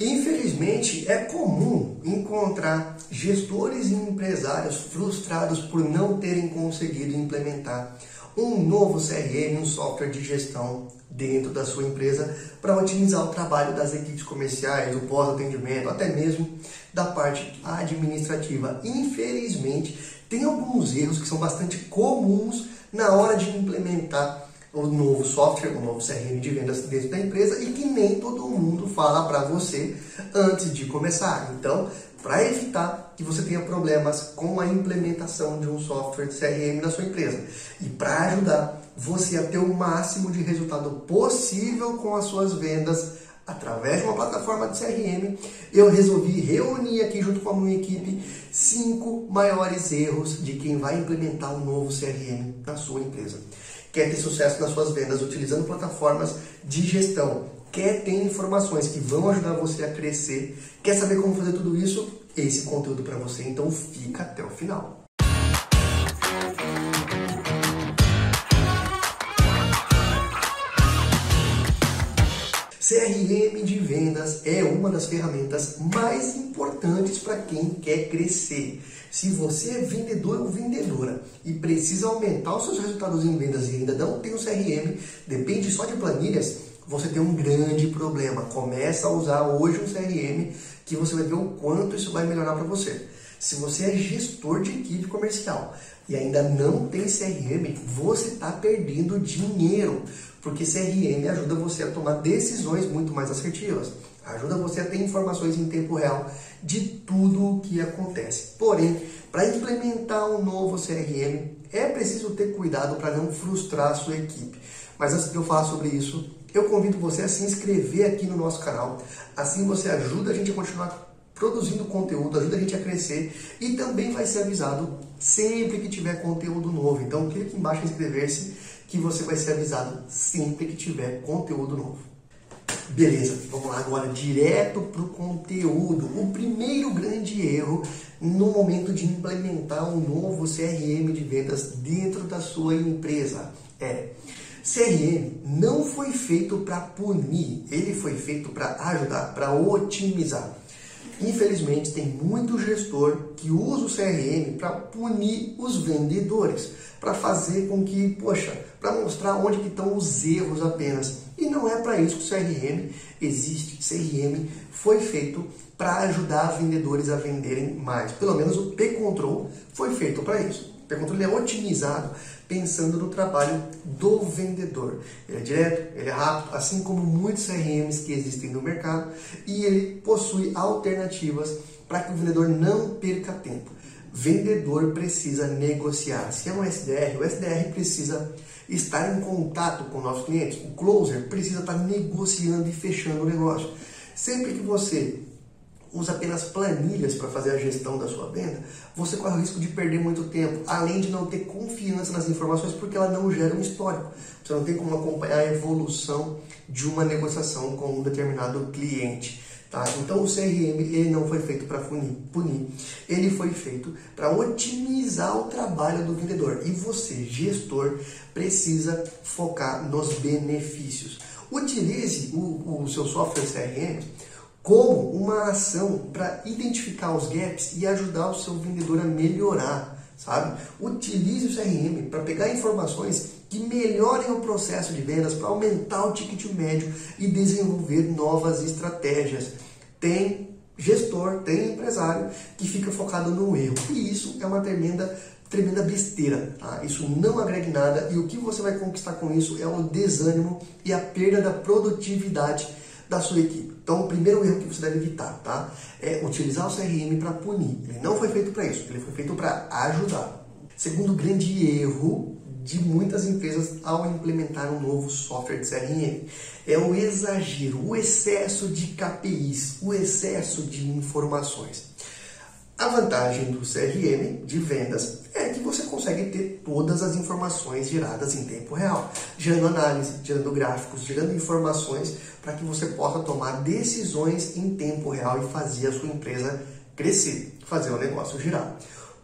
Infelizmente, é comum encontrar gestores e empresários frustrados por não terem conseguido implementar um novo CRM, um software de gestão dentro da sua empresa para otimizar o trabalho das equipes comerciais, do pós-atendimento, até mesmo da parte administrativa. Infelizmente, tem alguns erros que são bastante comuns na hora de implementar o novo software, o novo CRM de vendas dentro da empresa e que nem todo mundo fala para você antes de começar. Então, para evitar que você tenha problemas com a implementação de um software de CRM na sua empresa e para ajudar você a ter o máximo de resultado possível com as suas vendas através de uma plataforma de CRM, eu resolvi reunir aqui junto com a minha equipe cinco maiores erros de quem vai implementar um novo CRM na sua empresa. Quer ter sucesso nas suas vendas utilizando plataformas de gestão? Quer ter informações que vão ajudar você a crescer? Quer saber como fazer tudo isso? Esse conteúdo para você, então fica até o final. CRM de vendas é uma das ferramentas mais importantes para quem quer crescer. Se você é vendedor ou vendedora e precisa aumentar os seus resultados em vendas e ainda não tem um CRM, depende só de planilhas, você tem um grande problema. Começa a usar hoje um CRM que você vai ver o quanto isso vai melhorar para você. Se você é gestor de equipe comercial e ainda não tem CRM, você está perdendo dinheiro, porque CRM ajuda você a tomar decisões muito mais assertivas, ajuda você a ter informações em tempo real de tudo o que acontece. Porém, para implementar um novo CRM, é preciso ter cuidado para não frustrar a sua equipe. Mas antes de eu falar sobre isso, eu convido você a se inscrever aqui no nosso canal. Assim você ajuda a gente a continuar produzindo conteúdo, ajuda a gente a crescer e também vai ser avisado sempre que tiver conteúdo novo. Então clique aqui embaixo em inscrever-se que você vai ser avisado sempre que tiver conteúdo novo. Beleza, vamos lá agora direto para o conteúdo. O primeiro grande erro no momento de implementar um novo CRM de vendas dentro da sua empresa é CRM não foi feito para punir, ele foi feito para ajudar, para otimizar. Infelizmente, tem muito gestor que usa o CRM para punir os vendedores, para fazer com que, poxa, para mostrar onde que estão os erros apenas. E não é para isso que o CRM existe. CRM foi feito para ajudar vendedores a venderem mais. Pelo menos o P-Control foi feito para isso. O P-Control é otimizado pensando no trabalho do vendedor. Ele é direto, ele é rápido, assim como muitos CRMs que existem no mercado, e ele possui alternativas para que o vendedor não perca tempo. Vendedor precisa negociar. Se é um SDR, o SDR precisa estar em contato com nossos clientes. O closer precisa estar negociando e fechando o negócio. Sempre que você usa apenas planilhas para fazer a gestão da sua venda, você corre o risco de perder muito tempo, além de não ter confiança nas informações, porque ela não gera um histórico. Você não tem como acompanhar a evolução de uma negociação com um determinado cliente. Tá? Então o CRM ele não foi feito para punir, ele foi feito para otimizar o trabalho do vendedor. E você, gestor, precisa focar nos benefícios. Utilize o, o seu software CRM como uma ação para identificar os gaps e ajudar o seu vendedor a melhorar, sabe? Utilize o CRM para pegar informações que melhorem o processo de vendas, para aumentar o ticket médio e desenvolver novas estratégias. Tem gestor, tem empresário que fica focado no erro. E isso é uma tremenda tremenda besteira, tá? Isso não agrega nada e o que você vai conquistar com isso é o desânimo e a perda da produtividade da sua equipe. Então, o primeiro erro que você deve evitar, tá? É utilizar o CRM para punir. Ele não foi feito para isso, ele foi feito para ajudar. Segundo grande erro de muitas empresas ao implementar um novo software de CRM é o exagero, o excesso de KPIs, o excesso de informações. A vantagem do CRM de vendas que você consegue ter todas as informações geradas em tempo real, gerando análise, gerando gráficos, gerando informações para que você possa tomar decisões em tempo real e fazer a sua empresa crescer, fazer o negócio girar.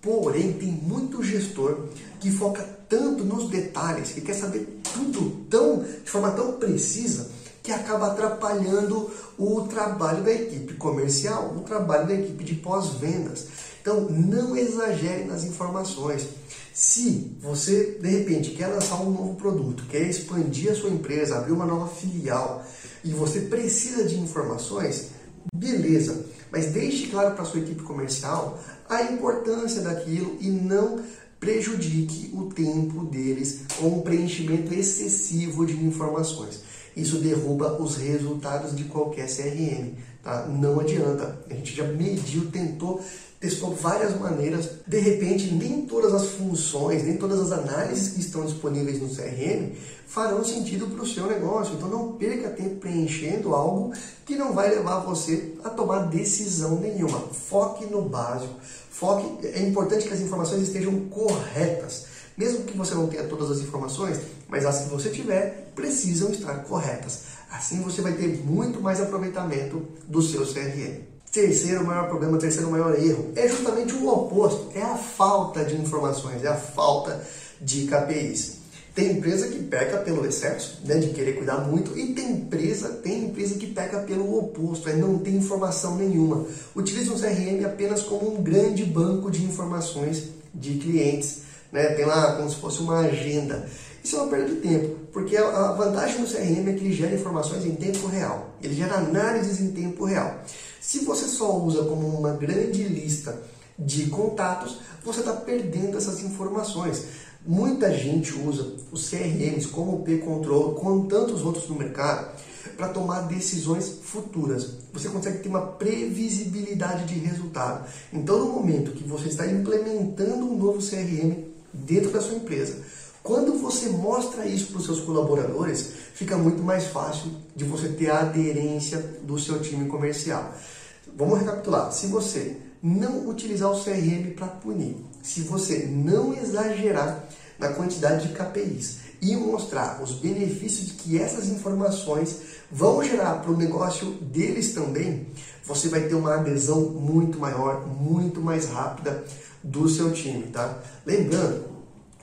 Porém, tem muito gestor que foca tanto nos detalhes, que quer saber tudo tão, de forma tão precisa, que acaba atrapalhando o trabalho da equipe comercial, o trabalho da equipe de pós-vendas. Então, não exagere nas informações. Se você, de repente, quer lançar um novo produto, quer expandir a sua empresa, abrir uma nova filial e você precisa de informações, beleza. Mas deixe claro para a sua equipe comercial a importância daquilo e não prejudique o tempo deles com um preenchimento excessivo de informações. Isso derruba os resultados de qualquer CRM. Tá? Não adianta. A gente já mediu, tentou testou várias maneiras. De repente, nem todas as funções, nem todas as análises que estão disponíveis no CRM farão sentido para o seu negócio. Então, não perca tempo preenchendo algo que não vai levar você a tomar decisão nenhuma. Foque no básico. Foque. É importante que as informações estejam corretas. Mesmo que você não tenha todas as informações, mas as que você tiver precisam estar corretas. Assim você vai ter muito mais aproveitamento do seu CRM. Terceiro maior problema, terceiro maior erro é justamente o oposto, é a falta de informações, é a falta de KPIs. Tem empresa que peca pelo excesso, né, de querer cuidar muito, e tem empresa, tem empresa que peca pelo oposto, é não tem informação nenhuma. Utiliza o CRM apenas como um grande banco de informações de clientes, né? Tem lá como se fosse uma agenda. Isso é uma perda de tempo, porque a vantagem do CRM é que ele gera informações em tempo real, ele gera análises em tempo real. Se você só usa como uma grande lista de contatos, você está perdendo essas informações. Muita gente usa os CRMs como o P-Control, como tantos outros no mercado, para tomar decisões futuras. Você consegue ter uma previsibilidade de resultado. Então, no momento que você está implementando um novo CRM dentro da sua empresa, quando você mostra isso para os seus colaboradores, fica muito mais fácil de você ter a aderência do seu time comercial. Vamos recapitular. Se você não utilizar o CRM para punir, se você não exagerar na quantidade de KPIs e mostrar os benefícios que essas informações vão gerar para o negócio deles também, você vai ter uma adesão muito maior, muito mais rápida do seu time, tá? Lembrando,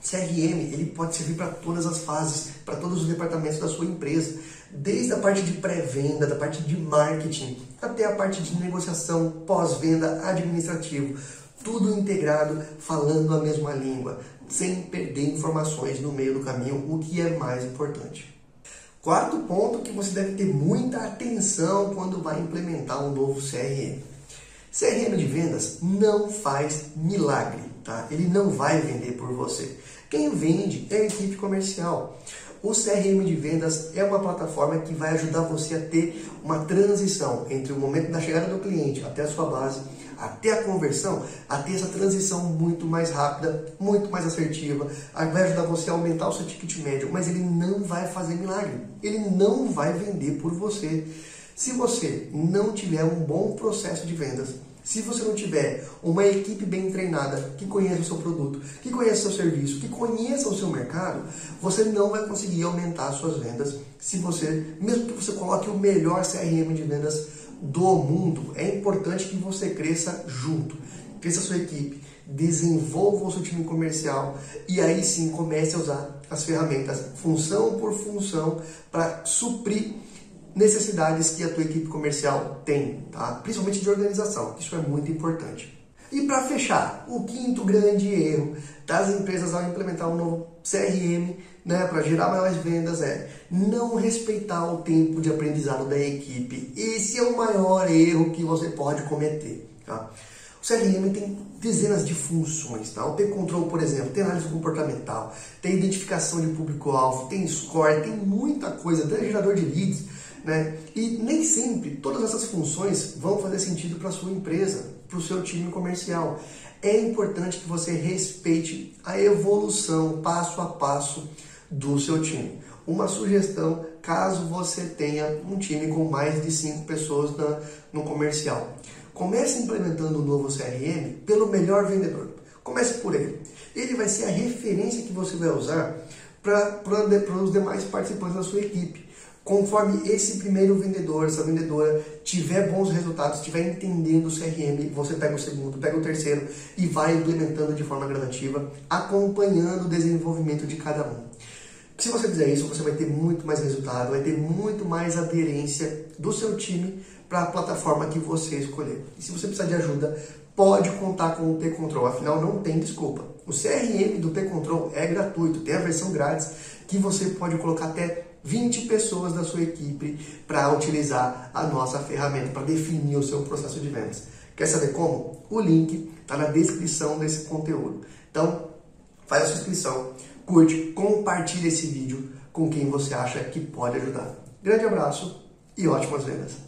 CRM ele pode servir para todas as fases, para todos os departamentos da sua empresa, desde a parte de pré-venda, da parte de marketing, até a parte de negociação, pós-venda, administrativo, tudo integrado, falando a mesma língua, sem perder informações no meio do caminho, o que é mais importante. Quarto ponto que você deve ter muita atenção quando vai implementar um novo CRM. CRM de vendas não faz milagre, tá? Ele não vai vender por você. Quem vende é a equipe comercial. O CRM de vendas é uma plataforma que vai ajudar você a ter uma transição entre o momento da chegada do cliente até a sua base, até a conversão, a ter essa transição muito mais rápida, muito mais assertiva, vai ajudar você a aumentar o seu ticket médio, mas ele não vai fazer milagre, ele não vai vender por você. Se você não tiver um bom processo de vendas, se você não tiver uma equipe bem treinada, que conheça o seu produto, que conheça o seu serviço, que conheça o seu mercado, você não vai conseguir aumentar suas vendas se você, mesmo que você coloque o melhor CRM de vendas do mundo, é importante que você cresça junto, cresça a sua equipe, desenvolva o seu time comercial e aí sim comece a usar as ferramentas função por função para suprir necessidades que a tua equipe comercial tem, tá? principalmente de organização, isso é muito importante. E para fechar, o quinto grande erro das empresas ao implementar um novo CRM né, para gerar maiores vendas é não respeitar o tempo de aprendizado da equipe. Esse é o maior erro que você pode cometer. Tá? O CRM tem dezenas de funções. Tá? O P-Control, por exemplo, tem análise comportamental, tem identificação de público-alvo, tem score, tem muita coisa, tem gerador de leads. Né? E nem sempre todas essas funções vão fazer sentido para a sua empresa, para o seu time comercial. É importante que você respeite a evolução passo a passo do seu time. Uma sugestão, caso você tenha um time com mais de cinco pessoas na, no comercial. Comece implementando o um novo CRM pelo melhor vendedor. Comece por ele. Ele vai ser a referência que você vai usar para os demais participantes da sua equipe. Conforme esse primeiro vendedor, essa vendedora tiver bons resultados, estiver entendendo o CRM, você pega o segundo, pega o terceiro e vai implementando de forma gradativa, acompanhando o desenvolvimento de cada um. Se você fizer isso, você vai ter muito mais resultado, vai ter muito mais aderência do seu time para a plataforma que você escolher. E se você precisar de ajuda, pode contar com o P-Control, afinal não tem desculpa. O CRM do P-Control é gratuito, tem a versão grátis que você pode colocar até 20 pessoas da sua equipe para utilizar a nossa ferramenta, para definir o seu processo de vendas. Quer saber como? O link está na descrição desse conteúdo. Então, faz a sua inscrição, curte, compartilhe esse vídeo com quem você acha que pode ajudar. Grande abraço e ótimas vendas!